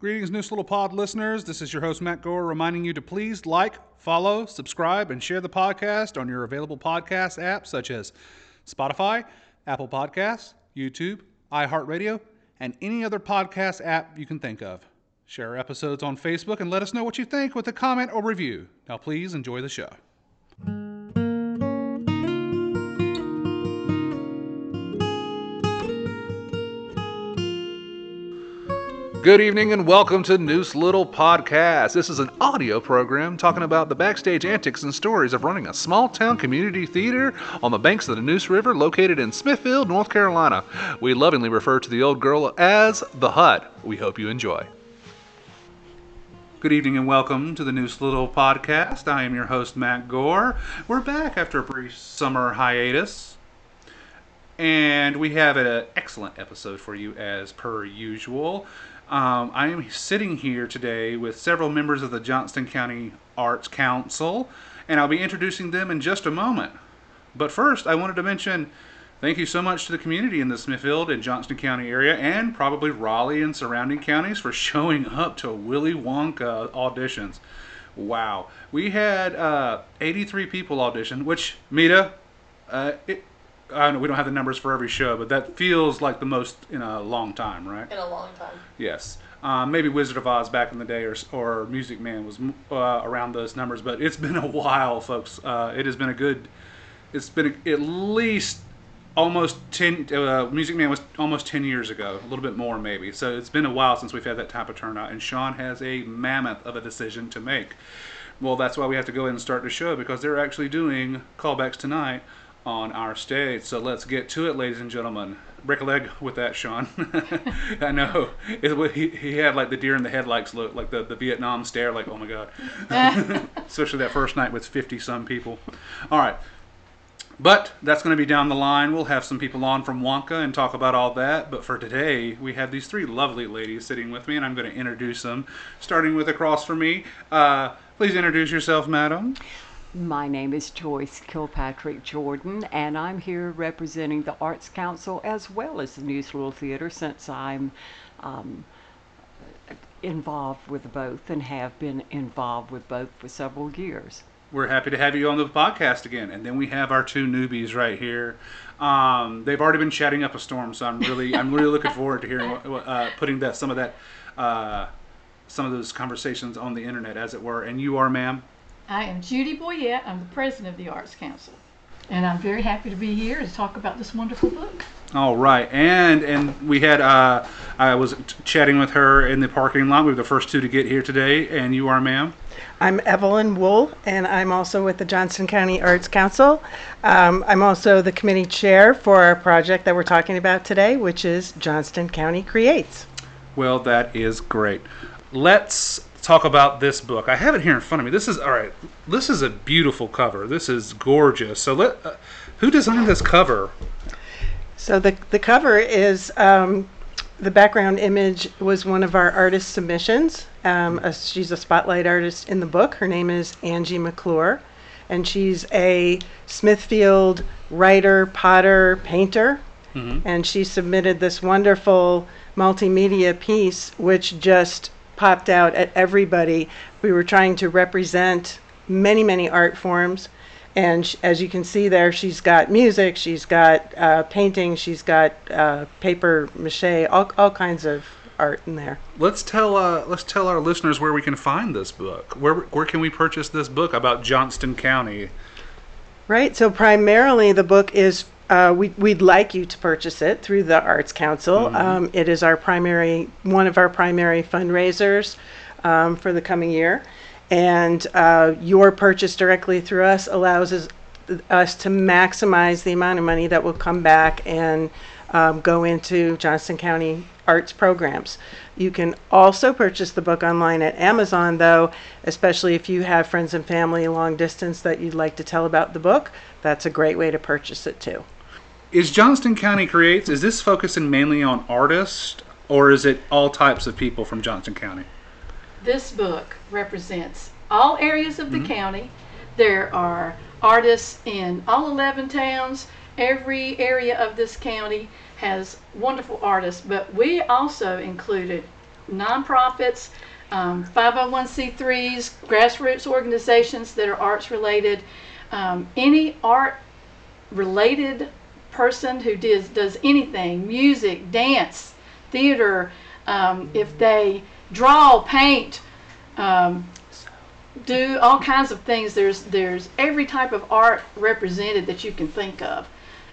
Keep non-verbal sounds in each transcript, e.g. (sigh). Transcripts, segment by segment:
Greetings, Neuse Little Pod listeners. This is your host, Matt Gore, reminding you to please like, follow, subscribe, and share the podcast on your available podcast apps such as Spotify, Apple Podcasts, YouTube, iHeartRadio, and any other podcast app you can think of. Share episodes on Facebook and let us know what you think with a comment or review. Now, please enjoy the show. Good evening and welcome to Neuse Little Podcast. This is an audio program talking about the backstage antics and stories of running a small town community theater on the banks of the Neuse River located in Smithfield, North Carolina. We lovingly refer to the old girl as the Hut. We hope you enjoy. Good evening and welcome to the Neuse Little Podcast. I am your host, Matt Gore. We're back after a brief summer hiatus. And we have an excellent episode for you as per usual. Um, I am sitting here today with several members of the Johnston County Arts Council, and I'll be introducing them in just a moment. But first, I wanted to mention thank you so much to the community in the Smithfield and Johnston County area, and probably Raleigh and surrounding counties for (laughs) showing up to Willy Wonka auditions. Wow. We had uh, 83 people audition, which, Meta, uh, it, I know we don't have the numbers for every show, but that feels like the most in a long time, right? in a long time. Yes. Um, maybe Wizard of Oz back in the day, or, or Music Man was uh, around those numbers, but it's been a (laughs) while, folks. Uh, it has been a good. It's been a, at least almost ten. Uh, Music Man was almost ten years ago, a little bit more maybe. So it's been a while since we've had that type of turnout, and Sean has a mammoth of a decision to make. Well, that's why we have to go in and start the show because they're actually doing callbacks tonight on our stage. So let's get to it, ladies and gentlemen. Break a leg with that, Sean. (laughs) I know. It, he, he had like the deer in the headlights look, like the, the Vietnam stare, like, oh my God. (laughs) Especially that first night with 50 some people. All right. But that's going to be down the line. We'll have some people on from Wonka and talk about all that. But for today, we have these three lovely ladies sitting with me, and I'm going to introduce them. Starting with across from me, uh, please introduce yourself, madam. My name is Joyce Kilpatrick Jordan, and I'm here representing the Arts Council as well as the Neuse Little Theater since I'm um, involved with both and have been involved with both for several years. We're happy to have you on the podcast again. And then we have our two newbies right here. Um, they've already been chatting up a storm, so I'm really, I'm really looking forward to hearing, uh, putting that some of that, uh, some of those conversations on the internet, as it were. And you are, ma'am. I am Judy Boyette. I'm the president of the Arts Council. And I'm very happy to be here to talk about this wonderful book. All right, and and we had uh, I was t- chatting with her in the parking lot. We were the first two to get here today, and you are, ma'am. I'm Evelyn Wool, and I'm also with the Johnston County Arts Council. Um, I'm also the committee chair for our project that we're talking about today, which is Johnston County Creates. Well, that is great. Let's talk about this book. I have it here in front of me. This is all right. This is a beautiful cover. This is gorgeous. So let uh, who designed this cover? So the the cover is um, the background image was one of our artist submissions. Um, a- she's a spotlight artist in the book. Her name is Angie McClure, and she's a Smithfield writer, potter, painter. And she submitted this wonderful multimedia piece, which just popped out at everybody. We were trying to represent many, many art forms. And sh- as you can see there, she's got music, she's got uh, painting, she's got uh, paper mache, all, all kinds of art in there. Let's tell uh, let's tell our listeners where we can find this book. Where where can we purchase this book about Johnston County? Right. So primarily, the book is. Uh, we, we'd like you to purchase it through the Arts Council. Um, it is our primary, one of our primary fundraisers um, for the coming year, and uh, your purchase directly through us allows us, us to maximize the amount of money that will come back and um, go into Johnston County arts programs. You can also purchase the book online at Amazon, though, especially if you have friends and family long distance that you'd like to tell about the book. That's a great way to purchase it too. Is Johnston County Creates? Is this focusing mainly on artists, or is it all types of people from Johnston County? This book represents all areas of the county. There are artists in all 11 towns. Every area of this county has wonderful artists, but we also included nonprofits, um, 501c3s, grassroots organizations that are arts related, um, any art related person who does, does anything music, dance, theater, um, if they draw, paint, um, do all kinds of things. There's there's every type of art represented that you can think of,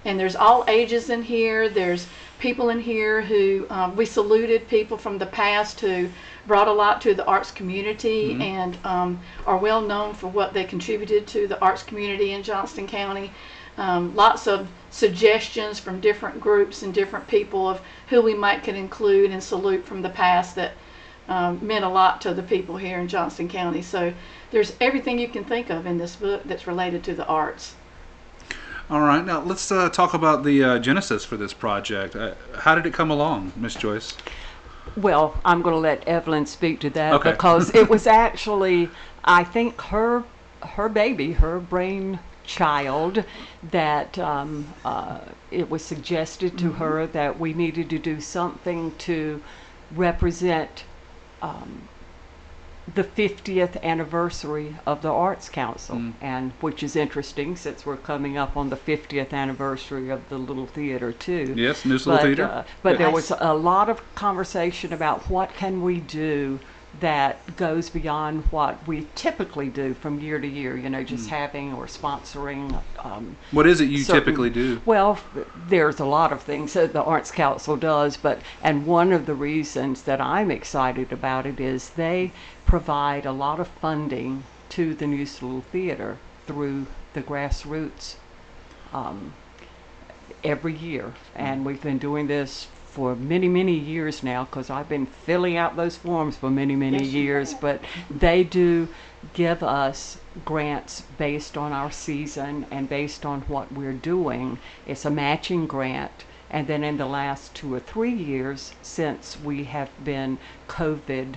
and there's all ages in here. There's people in here who um, we saluted people from the past who brought a lot to the arts community and um, are well known for what they contributed to the arts community in Johnston County. Um, lots of suggestions from different groups and different people of who we might could include and salute from the past that um, meant a lot to the people here in Johnston County. So there's everything you can think of in this book that's related to the arts. All right, now let's uh, talk about the uh, genesis for this project. Uh, how did it come along, Miss Joyce? Well, I'm going to let Evelyn speak to that Okay. because it was actually, I think, her her baby, her brain child, that um, uh, it was suggested to her that we needed to do something to represent um, the 50th anniversary of the Arts Council, and which is interesting since we're coming up on the 50th anniversary of the Little Theater too. Yes, Neuse Little Theater. uh, but there was a lot of conversation about what can we do that goes beyond what we typically do from year to year. You know, just having or sponsoring. Um, what is it you certain- typically do? well, there's a lot of things that the Arts Council does, but and one of the reasons that I'm excited about it is they provide a lot of funding to the Neuse Little Theater through the grassroots um, every year, and we've been doing this for many, many years now because I've been filling out those forms for many, many Yes, years. But they do give us grants based on our season and based on what we're doing. It's a matching grant. And then in the last two or three years, since we have been COVID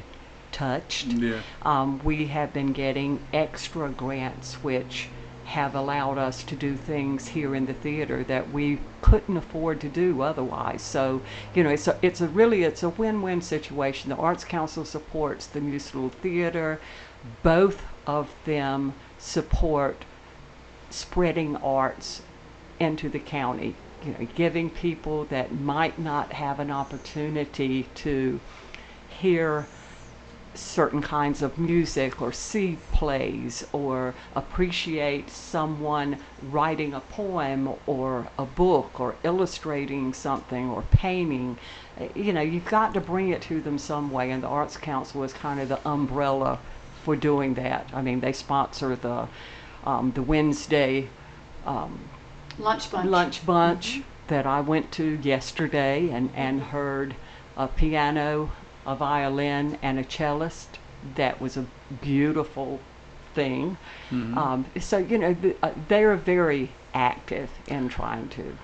touched, Yeah. um, we have been getting extra grants which have allowed us to do things here in the theater that we couldn't afford to do otherwise. So, you know, it's a, it's a really it's a win-win situation. The Arts Council supports the Musical Theater. Both of them support spreading arts into the county. You know, giving people that might not have an opportunity to hear certain kinds of music or see plays or appreciate someone writing a poem or a book or illustrating something or painting. Uh, You know, you've got to bring it to them some way, and the Arts Council is kind of the umbrella for doing that. I mean, they sponsor the um, the Wednesday um, Lunch bunch. lunch bunch that I went to yesterday and, and heard a piano, a violin, and a cellist. That was a beautiful thing. Um, so, you know, th- uh, they're very active in trying to.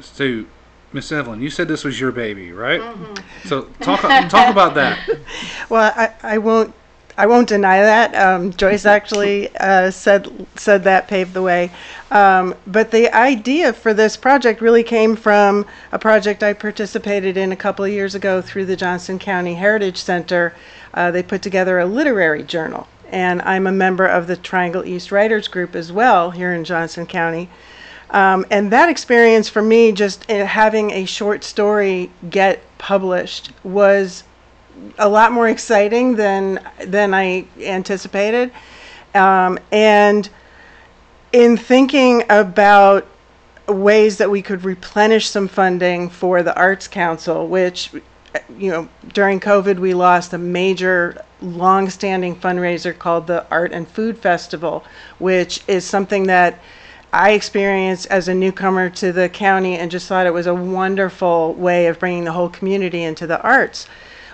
So, Miss Evelyn, you said this was your baby, right? So talk talk about that. (laughs) Well, I, I won't I won't deny that. Um, Joyce actually uh, said said that paved the way. Um, but the idea for this project really came from a project I participated in a couple of years ago through the Johnston County Heritage Center. Uh, they put together a literary journal, and I'm a member of the Triangle East Writers Group as well here in Johnston County. Um, and that experience for me, just uh, having a short story get published, was a lot more exciting than than I anticipated. Um, and in thinking about ways that we could replenish some funding for the Arts Council, which you know during COVID we lost a major long-standing fundraiser called the Art and Food Festival, which is something that I experienced as a newcomer to the county and just thought it was a wonderful way of bringing the whole community into the arts.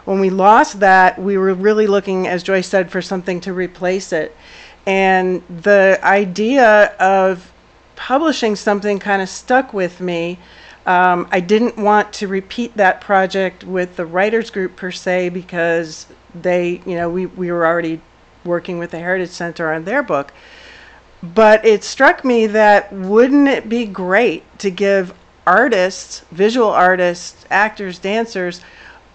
When we lost that, we were really looking, as Joyce said, for something to replace it. And the idea of publishing something kind of stuck with me. Um, I didn't want to repeat that project with the writers group per se because they, you know, we, we were already working with the Heritage Center on their book. But it struck me that wouldn't it be great to give artists, visual artists, actors, dancers,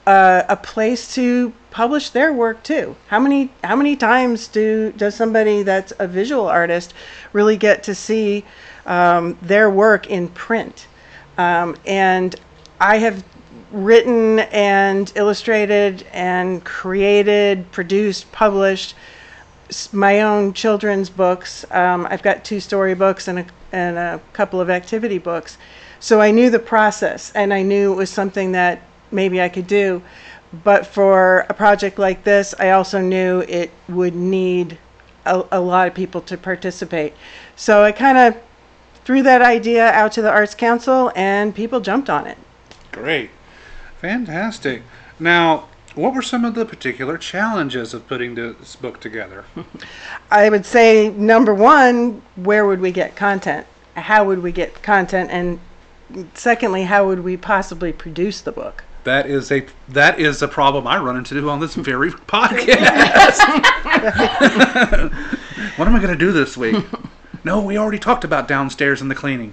uh, a place to publish their work too. How many how many times do does somebody that's a visual artist really get to see um, their work in print? Um, and I have written and illustrated and created, produced, published my own children's books. Um, I've got two story books and a, and a couple of activity books. So I knew the process and I knew it was something that maybe I could do. But for a project like this, I also knew it would need a, a lot of people to participate. So I kind of threw that idea out to the Arts Council and people jumped on it. Great. Fantastic. Now, what were some of the particular challenges of putting this book together? (laughs) I would say number one, where would we get content? How would we get content? And secondly, how would we possibly produce the book? That is a that is a problem I run into on this very (laughs) podcast. (laughs) what am I going to do this week? (laughs) No, we already talked about downstairs and the cleaning.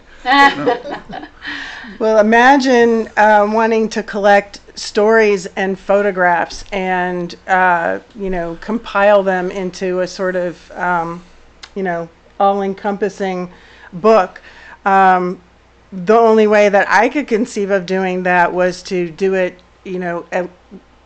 Well, imagine um, wanting to collect stories and photographs and, uh, you know, compile them into a sort of, um, you know, all encompassing book. Um, the only way that I could conceive of doing that was to do it, you know,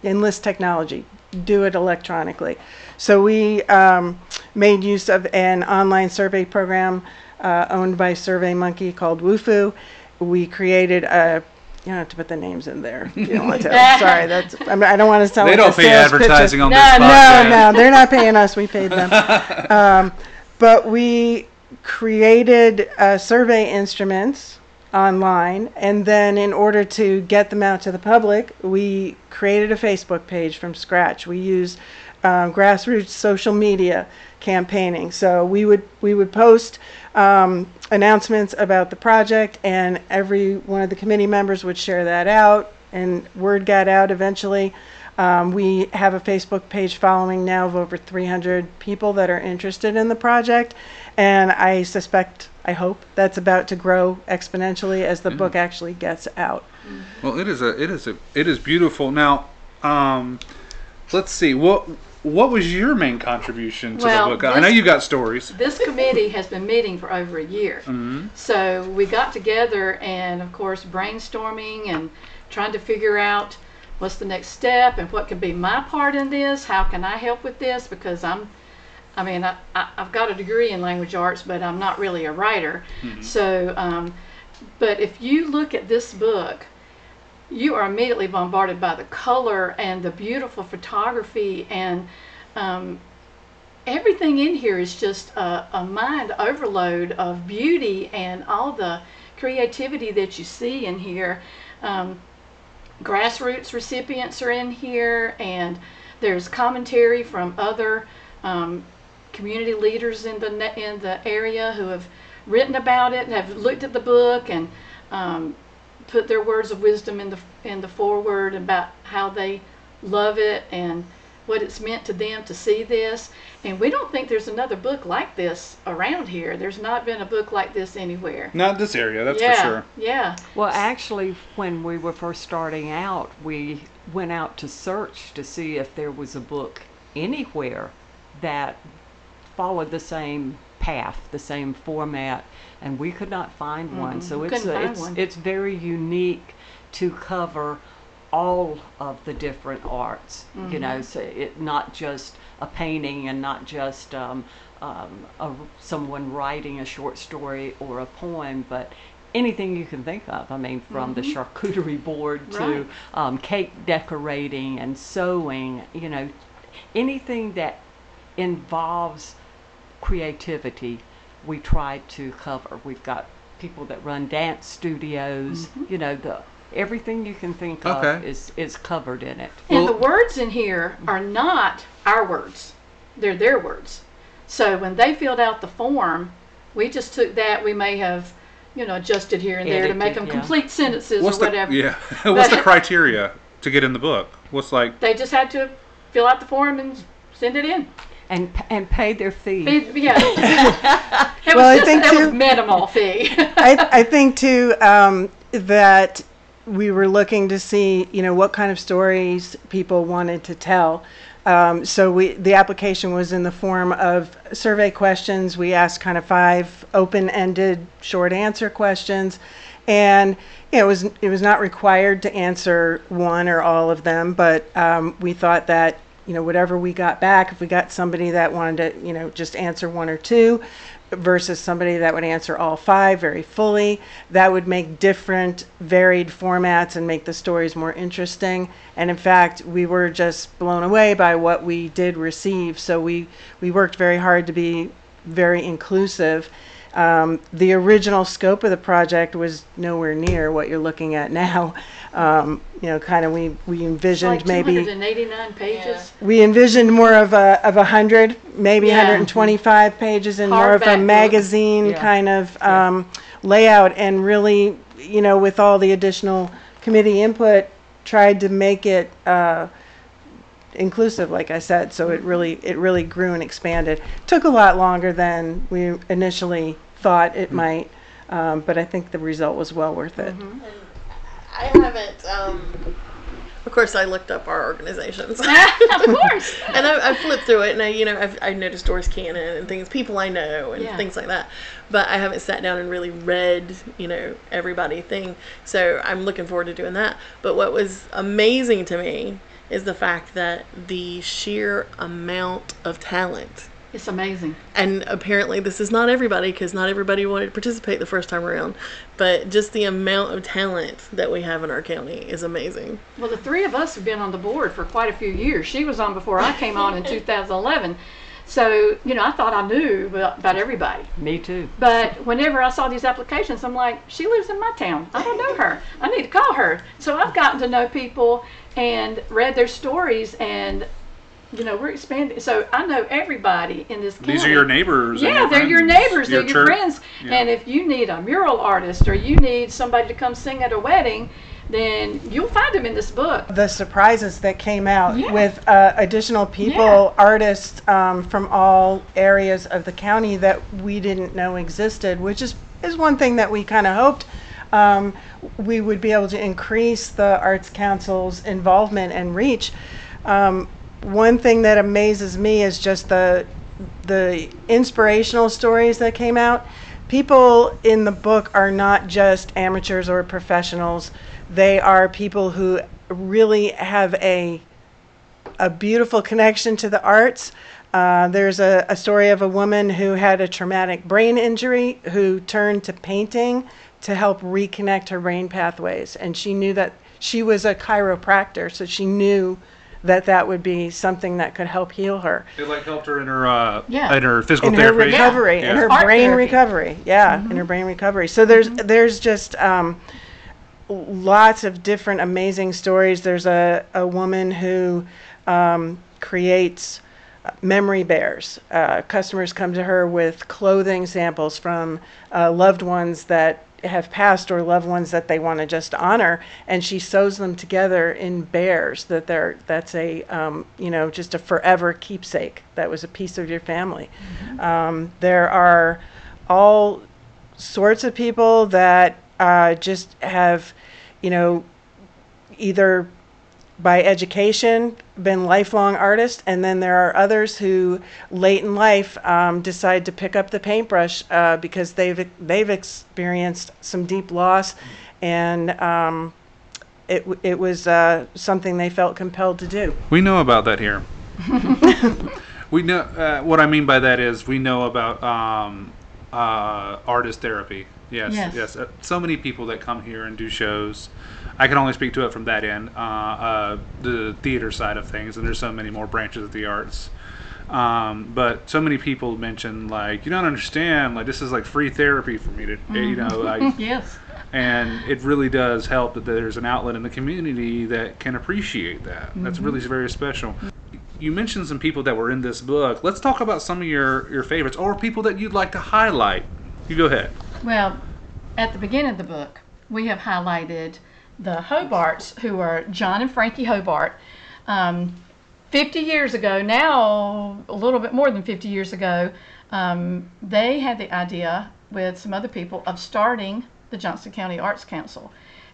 enlist technology, do it electronically. So we um, made use of an online survey program uh, owned by SurveyMonkey called Wufoo. We created a you don't have to put the names in there. (laughs) You don't want to. Sorry, that's. I, mean, I don't want to sound They like don't pay sales pitch. advertising on No, this no, podcast. No, no, they're not paying us. We paid them. (laughs) um, but we created uh, survey instruments online, and then in order to get them out to the public, we created a Facebook page from scratch. We use um, grassroots social media campaigning. So we would we would post um, announcements about the project, and every one of the committee members would share that out, and word got out eventually. Um, we have a Facebook page following now of over 300 people that are interested in the project, and I suspect, I hope, that's about to grow exponentially as the book actually gets out. Well, it is a it is a it is beautiful. Now, um, let's see what what was your main contribution to Well, the book? I know this- you got stories. this committee has been meeting for over a year. So we got together and, of course, brainstorming and trying to figure out what's the next step and what could be my part in this. How can I help with this? Because I'm, I mean, I, I, I've got a degree in language arts, but I'm not really a writer. So, um, but if you look at this book, you are immediately bombarded by the color and the beautiful photography and um, everything in here is just a, a mind overload of beauty and all the creativity that you see in here. Um, grassroots recipients are in here, and there's commentary from other um, community leaders in the in the area who have written about it and have looked at the book and um, put their words of wisdom in the in the foreword about how they love it and what it's meant to them to see this. And we don't think there's another book like this around here. There's not been a book like this anywhere. Not this area, that's yeah, for sure. yeah. Well, actually, when we were first starting out, we went out to search to see if there was a book anywhere that followed the same path, the same format, and we could not find one. So it's find it's one. it's very unique to cover all of the different arts. You know, so it not just a painting and not just um, um, a, someone writing a short story or a poem, but anything you can think of. I mean, from the charcuterie board to Right. um, cake decorating and sewing. You know, anything that involves creativity, we try to cover. We've got people that run dance studios. Mm-hmm. You know, the everything you can think of is is covered in it. And Well- the words in here are not our words. They're their words. So when they filled out the form, we just took that. We may have, you know, adjusted here and there to make them yeah. complete sentences What's or the whatever. yeah? (laughs) What's the criteria to get in the book? What's like? They just had to fill out the form and send it in. And p- and pay their fee. It- yeah. (laughs) it Well, I was just think it was minimal fee. I, I think too um, that we were looking to see, you know, what kind of stories people wanted to tell. Um, so we, the application was in the form of survey questions. We asked kind of five open-ended short answer questions, and you know, it was it was not required to answer one or all of them, but um, we thought that you know whatever we got back, if we got somebody that wanted to you know just answer one or two, versus somebody that would answer all five very fully. That would make different, varied formats and make the stories more interesting. And in fact, we were just blown away by what we did receive. So we, we worked very hard to be very inclusive. Um, the original scope of the project was nowhere near what you're looking at now. (laughs) Um, you know, kind of we, we envisioned Like maybe 289 pages. we envisioned more of a of a hundred, maybe Yeah. 125 pages, and more of Hardback a book. magazine Yeah. kind of um, layout, and really, you know, with all the additional committee input, tried to make it uh, inclusive, like I said. So it really it really grew and expanded. Took a lot longer than we initially thought it might, um, but I think the result was well worth it. I haven't. Um, of course, I looked up our organizations, (laughs) of course. (laughs) and I, I flipped through it, and I, you know, I've, I noticed Doris Cannon and things, people I know, and Yeah. things like that. But I haven't sat down and really read, you know, everybody thing. So I'm looking forward to doing that. But what was amazing to me is the fact that the sheer amount of talent It's amazing. and apparently this is not everybody because not everybody wanted to participate the first time around but just the amount of talent that we have in our county is amazing Well, the three of us have been on the board for quite a few years. She was on before I came on in (laughs) 2011. So, you know, I thought I knew about, about everybody. Me too. But whenever I saw these applications, I'm like, she lives in my town. I don't know her. I need to call her. So I've gotten to know people and read their stories, and you know, we're expanding. So I know everybody in this county. These are your neighbors. Yeah, your they're your friends, neighbors. They're your church. friends. Yeah. And if you need a mural artist or you need somebody to come sing at a wedding, then you'll find them in this book. the surprises that came out Yeah. with uh, additional people, artists um, from all areas of the county that we didn't know existed, which is, is one thing that we kind of hoped um, we would be able to increase the Arts Council's involvement and reach. Um, one thing that amazes me is just the the inspirational stories that came out. People in the book are not just amateurs or professionals. They are people who really have a a beautiful connection to the arts. Uh, there's a, a story of a woman who had a traumatic brain injury who turned to painting to help reconnect her brain pathways. And she knew that she was a chiropractor, so she knew that that would be something that could help heal her It like helped her in her uh, Yeah. in her physical in her therapy. recovery, in her Art brain therapy. recovery. Yeah, in her brain recovery. So there's there's just um, lots of different amazing stories. There's a, a woman who um, creates uh, memory bears. Uh, customers come to her with clothing samples from uh, loved ones that have passed or loved ones that they want to just honor, and she sews them together in bears. That they're that's a um, you know just a forever keepsake. That was a piece of your family. Um, there are all sorts of people that uh, just have, you know, either by education been lifelong artists, and then there are others who late in life um, decide to pick up the paintbrush uh, because they've they've experienced some deep loss, and um, it it was uh, something they felt compelled to do. We know about that here. (laughs) we know uh, what I mean by that is we know about um, uh, artist therapy. Yes, Yes. yes. Uh, so many people that come here and do shows. I can only speak to it from that end, uh, uh, the theater side of things, and there's so many more branches of the arts. Um, but so many people mention like you don't understand like this is like free therapy for me to you know like (laughs) Yes. and it really does help that there's an outlet in the community that can appreciate that. That's really very special. You mentioned some people that were in this book. Let's talk about some of your your favorites or people that you'd like to highlight. You go ahead. Well, at the beginning of the book, we have highlighted the Hobarts, who are John and Frankie Hobart. Um, 50 years ago, now a little bit more than 50 years ago, um, they had the idea with some other people of starting the Johnston County Arts Council.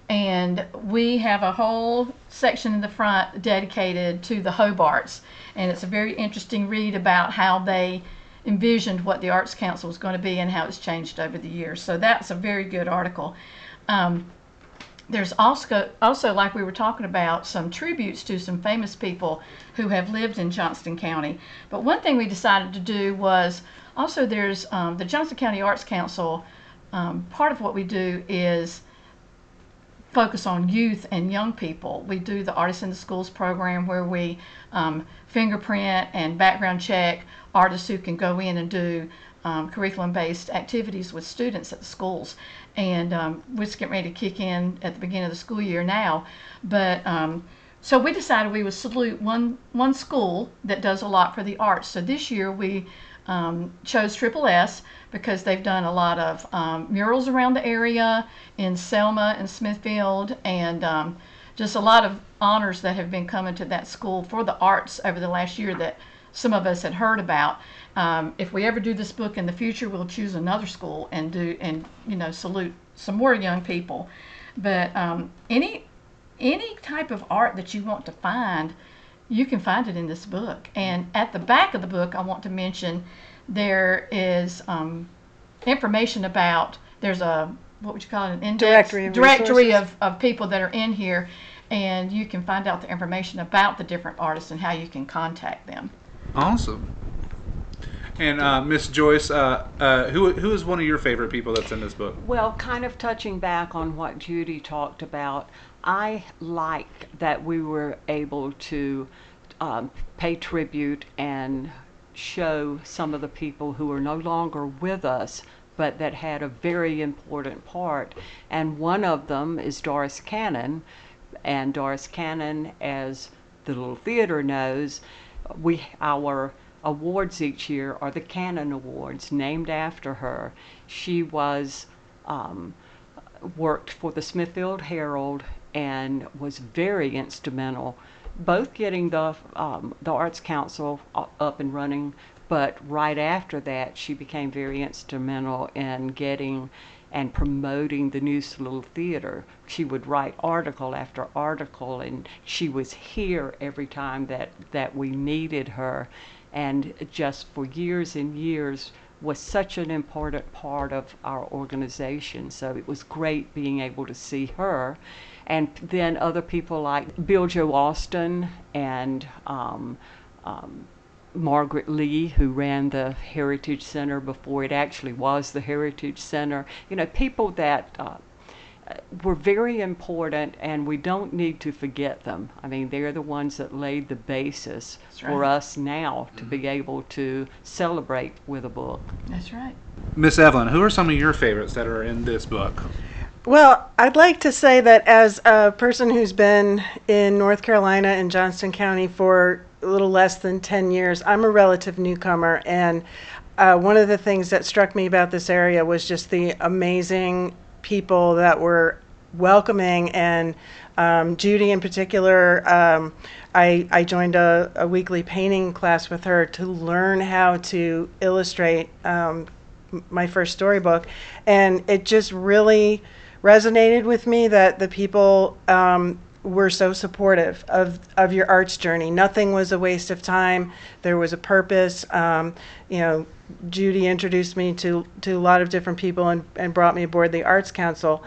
and we have a whole section in the front dedicated to the Hobarts. And it's a very interesting read about how they envisioned what the Arts Council was going to be and how it's changed over the years. So that's a very good article. Um, there's also, also, like we were talking about, some tributes to some famous people who have lived in Johnston County. But one thing we decided to do was also there's um, the Johnston County Arts Council. Um, part of what we do is focus on youth and young people. We do the Artists in the Schools program where we um, fingerprint and background check artists who can go in and do um, curriculum based activities with students at the schools. And um, we're getting ready to kick in at the beginning of the school year now. But um, so we decided we would salute one, one school that does a lot for the arts. So this year we um, chose Triple S because they've done a lot of um, murals around the area in Selma and Smithfield, and um, just a lot of honors that have been coming to that school for the arts over the last year that some of us had heard about. Um, if we ever do this book in the future, we'll choose another school and do and you know salute some more young people. But um, any any type of art that you want to find, you can find it in this book. And at the back of the book, I want to mention there is um, information about there's a what would you call it an index Directory of directory of, of people that are in here and you can find out the information about the different artists and how you can contact them Awesome. And uh, Miss Joyce, uh, uh, who who is one of your favorite people that's in this book? Well, kind of touching back on what Judy talked about, I like that we were able to um, pay tribute and show some of the people who are no longer with us, but that had a very important part. And one of them is Doris Cannon. And Doris Cannon, as the little theater knows, we our awards each year are the Cannon Awards, named after her. She was um, worked for the Smithfield Herald and was very instrumental, both getting the um, the Arts Council up and running, but right after that, she became very instrumental in getting and promoting the Neuse Little Theater. She would write article after article, and she was here every time that, that we needed her. And just for years and years was such an important part of our organization. So it was great being able to see her. And then other people like Bill Joe Austin and um, um, Margaret Lee, who ran the Heritage Center before it actually was the Heritage Center. You know, people that uh, uh, were very important, and we don't need to forget them. I mean, they're the ones that laid the basis for us now to be able to celebrate with a book. that's right Miss Evelyn, who are some of your favorites that are in this book? Well, I'd like to say that as a person who's been in North Carolina and Johnston County for a little less than 10 years, I'm a relative newcomer. And uh, one of the things that struck me about this area was just the amazing people that were welcoming. And um, Judy, in particular, um, I, I joined a, a weekly painting class with her to learn how to illustrate um, my first storybook. And it just really resonated with me that the people um, were so supportive of, of your arts journey. Nothing was a waste of time. There was a purpose. Um, you know, Judy introduced me to, to a lot of different people and, and brought me aboard the Arts Council.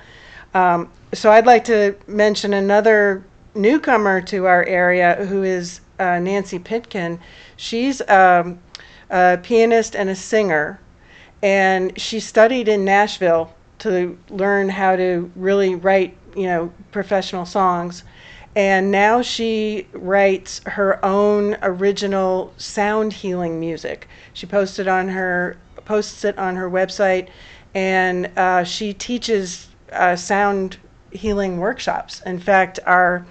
Um, so I'd like to mention another newcomer to our area who is uh, Nancy Pitkin. She's um, a pianist and a singer, and she studied in Nashville to learn how to really write, you know, professional songs. And now she writes her own original sound healing music. She posted on her posts it on her website, and uh, she teaches uh, sound healing workshops. In fact, our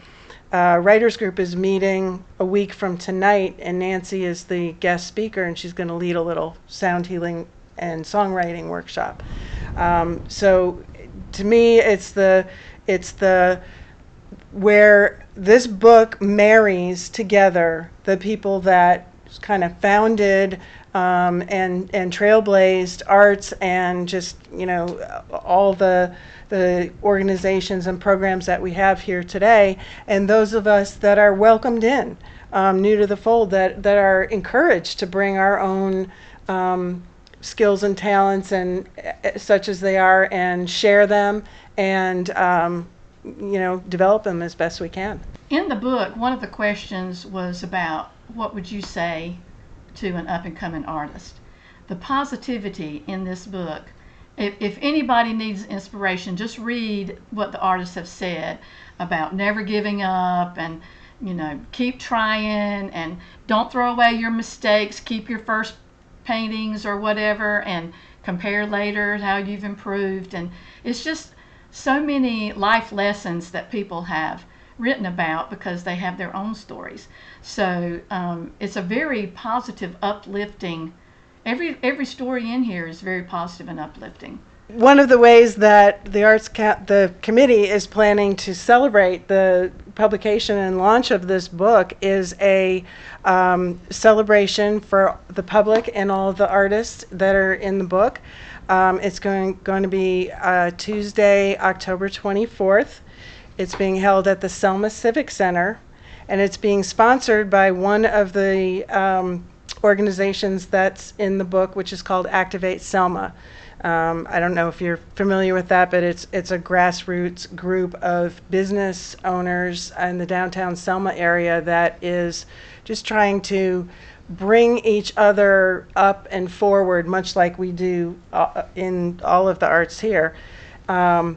uh, writers group is meeting a week from tonight, and Nancy is the guest speaker, and she's going to lead a little sound healing and songwriting workshop. Um, so, to me, it's the it's the where this book marries together the people that kind of founded um, and and trailblazed arts and just you know all the the organizations and programs that we have here today, and those of us that are welcomed in, um, new to the fold, that that are encouraged to bring our own. Um, skills and talents and uh, such as they are and share them and um, you know develop them as best we can In the book, one of the questions was about what would you say to an up and coming artist? The positivity in this book. If, if anybody needs inspiration, just read what the artists have said about never giving up and, you know, keep trying and don't throw away your mistakes. Keep your first paintings or whatever and compare later how you've improved. And it's just so many life lessons that people have written about because they have their own stories. So um, it's a very positive, uplifting. Every every story in here is very positive and uplifting. one of the ways that the arts ca- the committee is planning to celebrate the publication and launch of this book is a um, celebration for the public and all the artists that are in the book. Um, it's going going to be uh, Tuesday, October 24th. It's being held at the Selma Civic Center, and it's being sponsored by one of the um, organizations that's in the book, which is called Activate Selma. Um, I don't know if you're familiar with that, but it's it's a grassroots group of business owners in the downtown Selma area that is just trying to bring each other up and forward, much like we do uh, in all of the arts here. Um,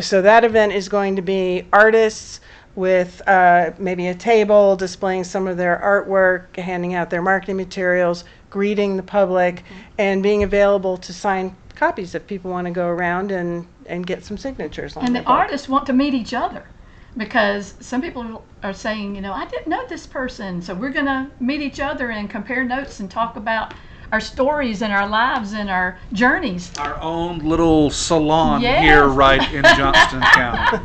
so that event is going to be artists with uh, maybe a table displaying some of their artwork, handing out their marketing materials, greeting the public, and being available to sign copies if people want to go around and, and get some signatures And the artists want to meet each other because some people are saying, you know, I didn't know this person, so we're going to meet each other and compare notes and talk about our stories and our lives and our journeys. Our own little salon Yes. here, right in (laughs) Johnston County.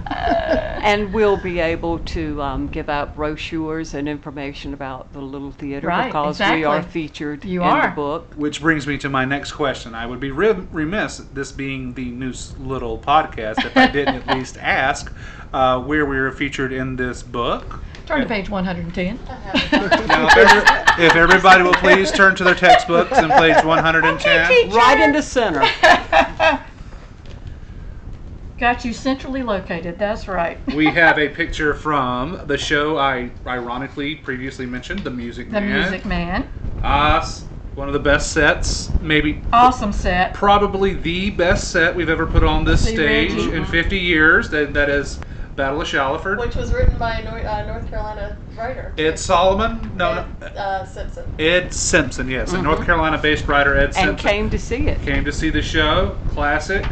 And we'll be able to um, give out brochures and information about the Little Theater Right, because we are featured You in are. the book. Which brings me to my next question. I would be re- remiss, this being the new little podcast, if I didn't at least ask uh, where we were featured in this book. Turn to page 110. Now, if, every- if everybody will please turn to their textbooks and page (laughs) 110. Right in the center. (laughs) Got you centrally located, that's right. (laughs) We have a picture from the show I ironically previously mentioned, The Music man. The Man. Music Man. Uh, one of the best sets, maybe Awesome set. probably the best set we've ever put on this See, stage Reggie. in 50 years. That, that is Battle of Shallowford. Which was written by a North, uh, North Carolina writer. Ed Solomon? No, Ed, no. uh, Simpson. Ed Simpson, yes. A North Carolina based writer, Ed and Simpson. came to see it. Came to see the show. Classic.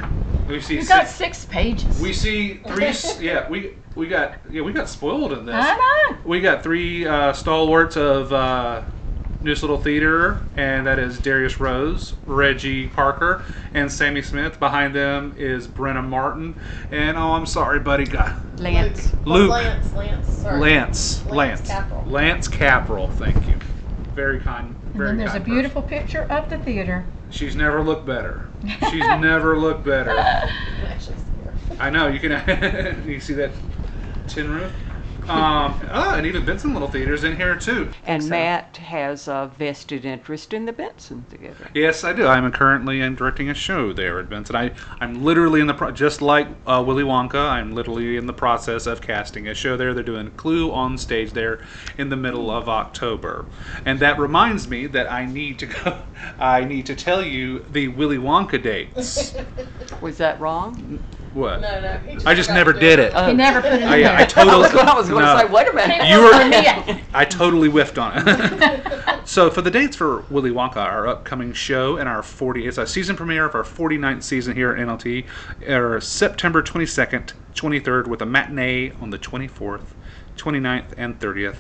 We see You got six, six pages. we see three (laughs) yeah, we we got yeah, we got spoiled in this. I know. We got three uh, stalwarts of Neuse Little Theater, and that is Darius Rose, Reggie Parker, and Sammy Smith. Behind them is Brenna Martin, and oh, I'm sorry, buddy, God, Lance. Luke. Luke. Oh, Lance. Lance. Sorry. Lance, Lance Lance, Capral. Lance Capral. Thank you, very kind, And very then there's a kind beautiful picture of the theater. She's never looked better. (laughs) She's never looked better. You (laughs) can actually see her. I know you can. (laughs) you see that tin roof? Um, oh, and even Benson Little Theater's in here too. And So- Matt has a vested interest in the Benson Theater. Yes, I do. I'm currently I'm directing a show there at Benson. I I'm literally in the pro- just like uh, Willy Wonka. I'm literally in the process of casting a show there. They're doing Clue on stage there in the middle of October, and that reminds me that I need to (laughs) go. I need to tell you the Willy Wonka dates. Was that wrong? What? No, no. he I just never did it. Oh. He never put it in I, there. I totally. (laughs) I was going to no. say, wait a minute. You were. (laughs) I totally whiffed on it. (laughs) so for the dates for Willy Wonka, our upcoming show and our 40, it's a season premiere of our 49th season here at NLT, are September 22nd, 23rd, with a matinee on the 24th, 29th, and 30th.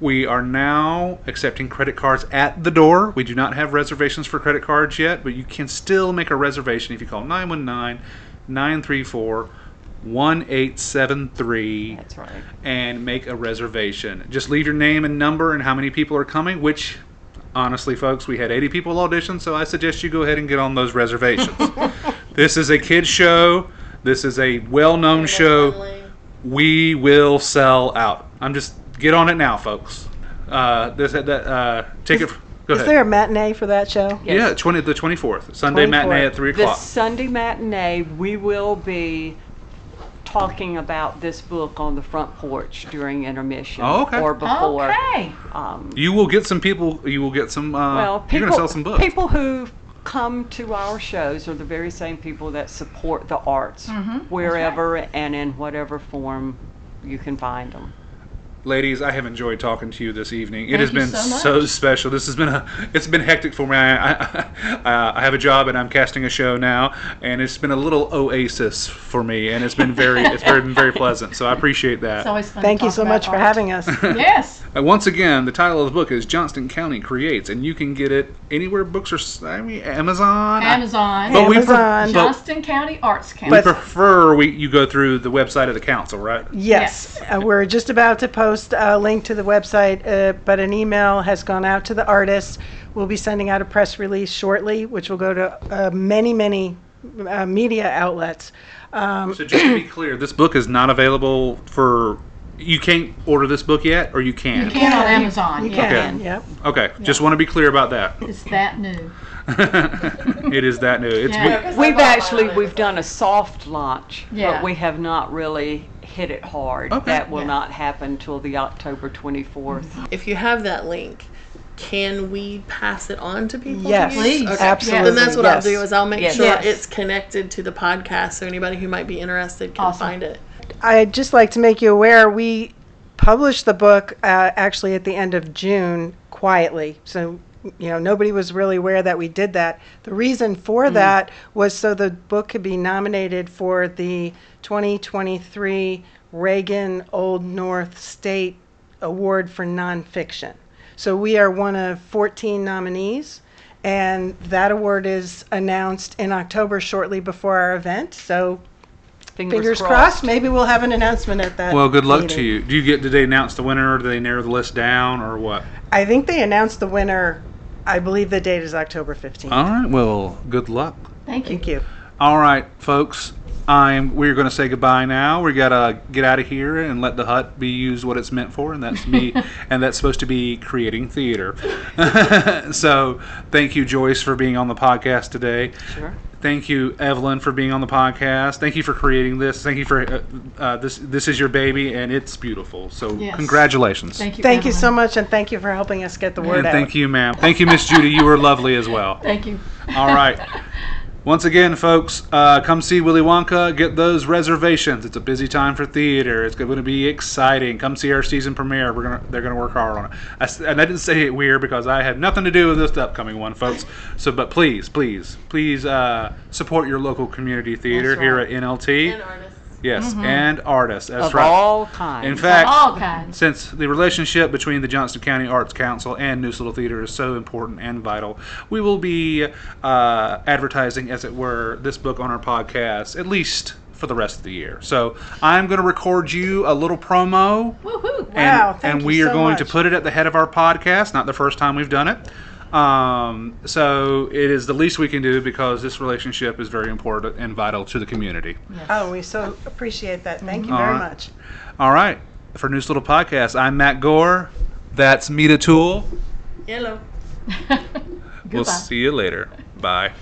We are now accepting credit cards at the door. We do not have reservations for credit cards yet, but you can still make a reservation if you call 919 934 1873 That's right. and make a reservation. Just leave your name and number and how many people are coming, which honestly, folks, we had 80 people audition, so I suggest you go ahead and get on those reservations. (laughs) this is a kids show. This is a well-known show. We will sell out. I'm just get on it now, folks. Uh, this that uh, ticket. Go Is ahead. there a matinee for that show? Yes. Yeah, 20 the 24th, Sunday 24th. matinee at three This o'clock. Sunday matinee, we will be talking about this book on the front porch during intermission Oh, okay. or before. Okay. Um, You will get some people. You will get some. Uh, well, you're people, gonna sell some books. people who come to our shows are the very same people that support the arts Mm-hmm. wherever and in whatever form you can find them. Ladies, I have enjoyed talking to you this evening. It has you been so much. so special. This has been a. It's been hectic for me. I, I, uh, I have a job and I'm casting a show now, and it's been a little oasis for me, and it's been very. it's very been very (laughs) pleasant. So I appreciate that. It's always fun. Thank to you so about much for having us. (laughs) (laughs) Yes. Uh, once again, the title of the book is Johnston County Creates, and you can get it anywhere books are. s- I mean, Amazon. I- Amazon. But we, pre- Amazon. but Johnston County Arts Council. we prefer we you go through the website of the council, right? Yes, uh, we're just about to post a link to the website, uh, but an email has gone out to the artists. We'll be sending out a press release shortly, which will go to uh, many, many uh, media outlets. Um, So just to be clear, this book is not available for. You can't order this book yet, or you can. You can on Amazon. you yeah. can, yep. Okay, just want to be clear about that. It's that new. (laughs) it is that new. It's Yeah. we- We've actually we've done a soft launch, Yeah. but we have not really hit it hard. Okay. That will Yeah. not happen till the October 24th. If you have that link, can we pass it on to people? to Yes, use? Please. Okay. absolutely. Then that's what yes. I'll do is I'll make Yes. sure Yes. it's connected to the podcast so anybody who might be interested can Awesome. find it. I'd just like to make you aware we published the book uh, actually at the end of June quietly. So, you know, nobody was really aware that we did that. The reason for mm. that was so the book could be nominated for the 2023 Ragan Old North State Award for Nonfiction. So we are one of 14 nominees. And that award is announced in October shortly before our event. So fingers crossed. Maybe we'll have an announcement at that. well, good luck meeting. to you. Do you get? Did they announce the winner, or do they narrow the list down, or what? I think they announced the winner. I believe the date is October 15th. All right. Well, good luck. Thank you. Thank you. All right, folks. I'm. We're going to say goodbye now. We gotta get out of here and let the hut be used what it's meant for, and that's me. (laughs) and that's supposed to be creating theater. (laughs) so, thank you, Joyce, for being on the podcast today. Sure. Thank you, Evelyn, for being on the podcast. Thank you for creating this. Thank you for uh, uh, this. This is your baby, and it's beautiful. So, Yes. congratulations. Thank you. Thank you so much, and thank you for helping us get the word and out. thank you, ma'am. Thank you, Miss Judy. You were lovely as well. (laughs) Thank you. All right. Once again, folks, uh, come see Willy Wonka. Get those reservations. It's a busy time for theater. It's going to be exciting. Come see our season premiere. We're gonna they're gonna work hard on it. I and I didn't say it weird because I had nothing to do with this upcoming one, folks. So, but please, please, please uh, support your local community theater That's here at NLT. And artists. Yes, and artists. That's Of right. all kinds. In fact, All kinds. since the relationship between the Johnston County Arts Council and Neuse Little Theater is so important and vital, we will be uh, advertising, as it were, this book on our podcast at least for the rest of the year. So I'm going to record you a little promo. Woohoo. And, Wow, thank and you we are so going to put it at the head of our podcast. Not the first time we've done it. Um, so it is the least we can do because this relationship is very important and vital to the community. Oh, we so appreciate that. Thank you very right. much. All right. For Neuse Little Podcast, I'm Matt Gore. That's Meta Toole. Yellow. (laughs) We'll see you later. Bye.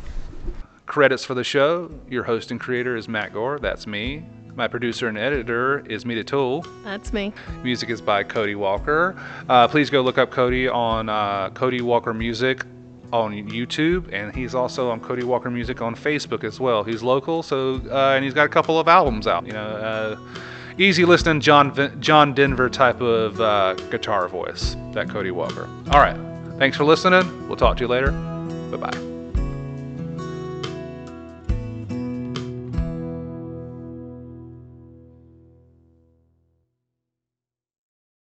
(laughs) Credits for the show. Your host and creator is Matt Gore. That's me. My producer and editor is Meta Toole. That's me. Music is by Cody Walker. Uh, please go look up Cody on uh, Cody Walker Music on YouTube, and he's also on Cody Walker Music on Facebook as well. He's local, so uh, and he's got a couple of albums out. You know, uh, easy listening John John Denver type of uh, guitar voice. That Cody Walker. All right, thanks for listening. We'll talk to you later. Bye bye.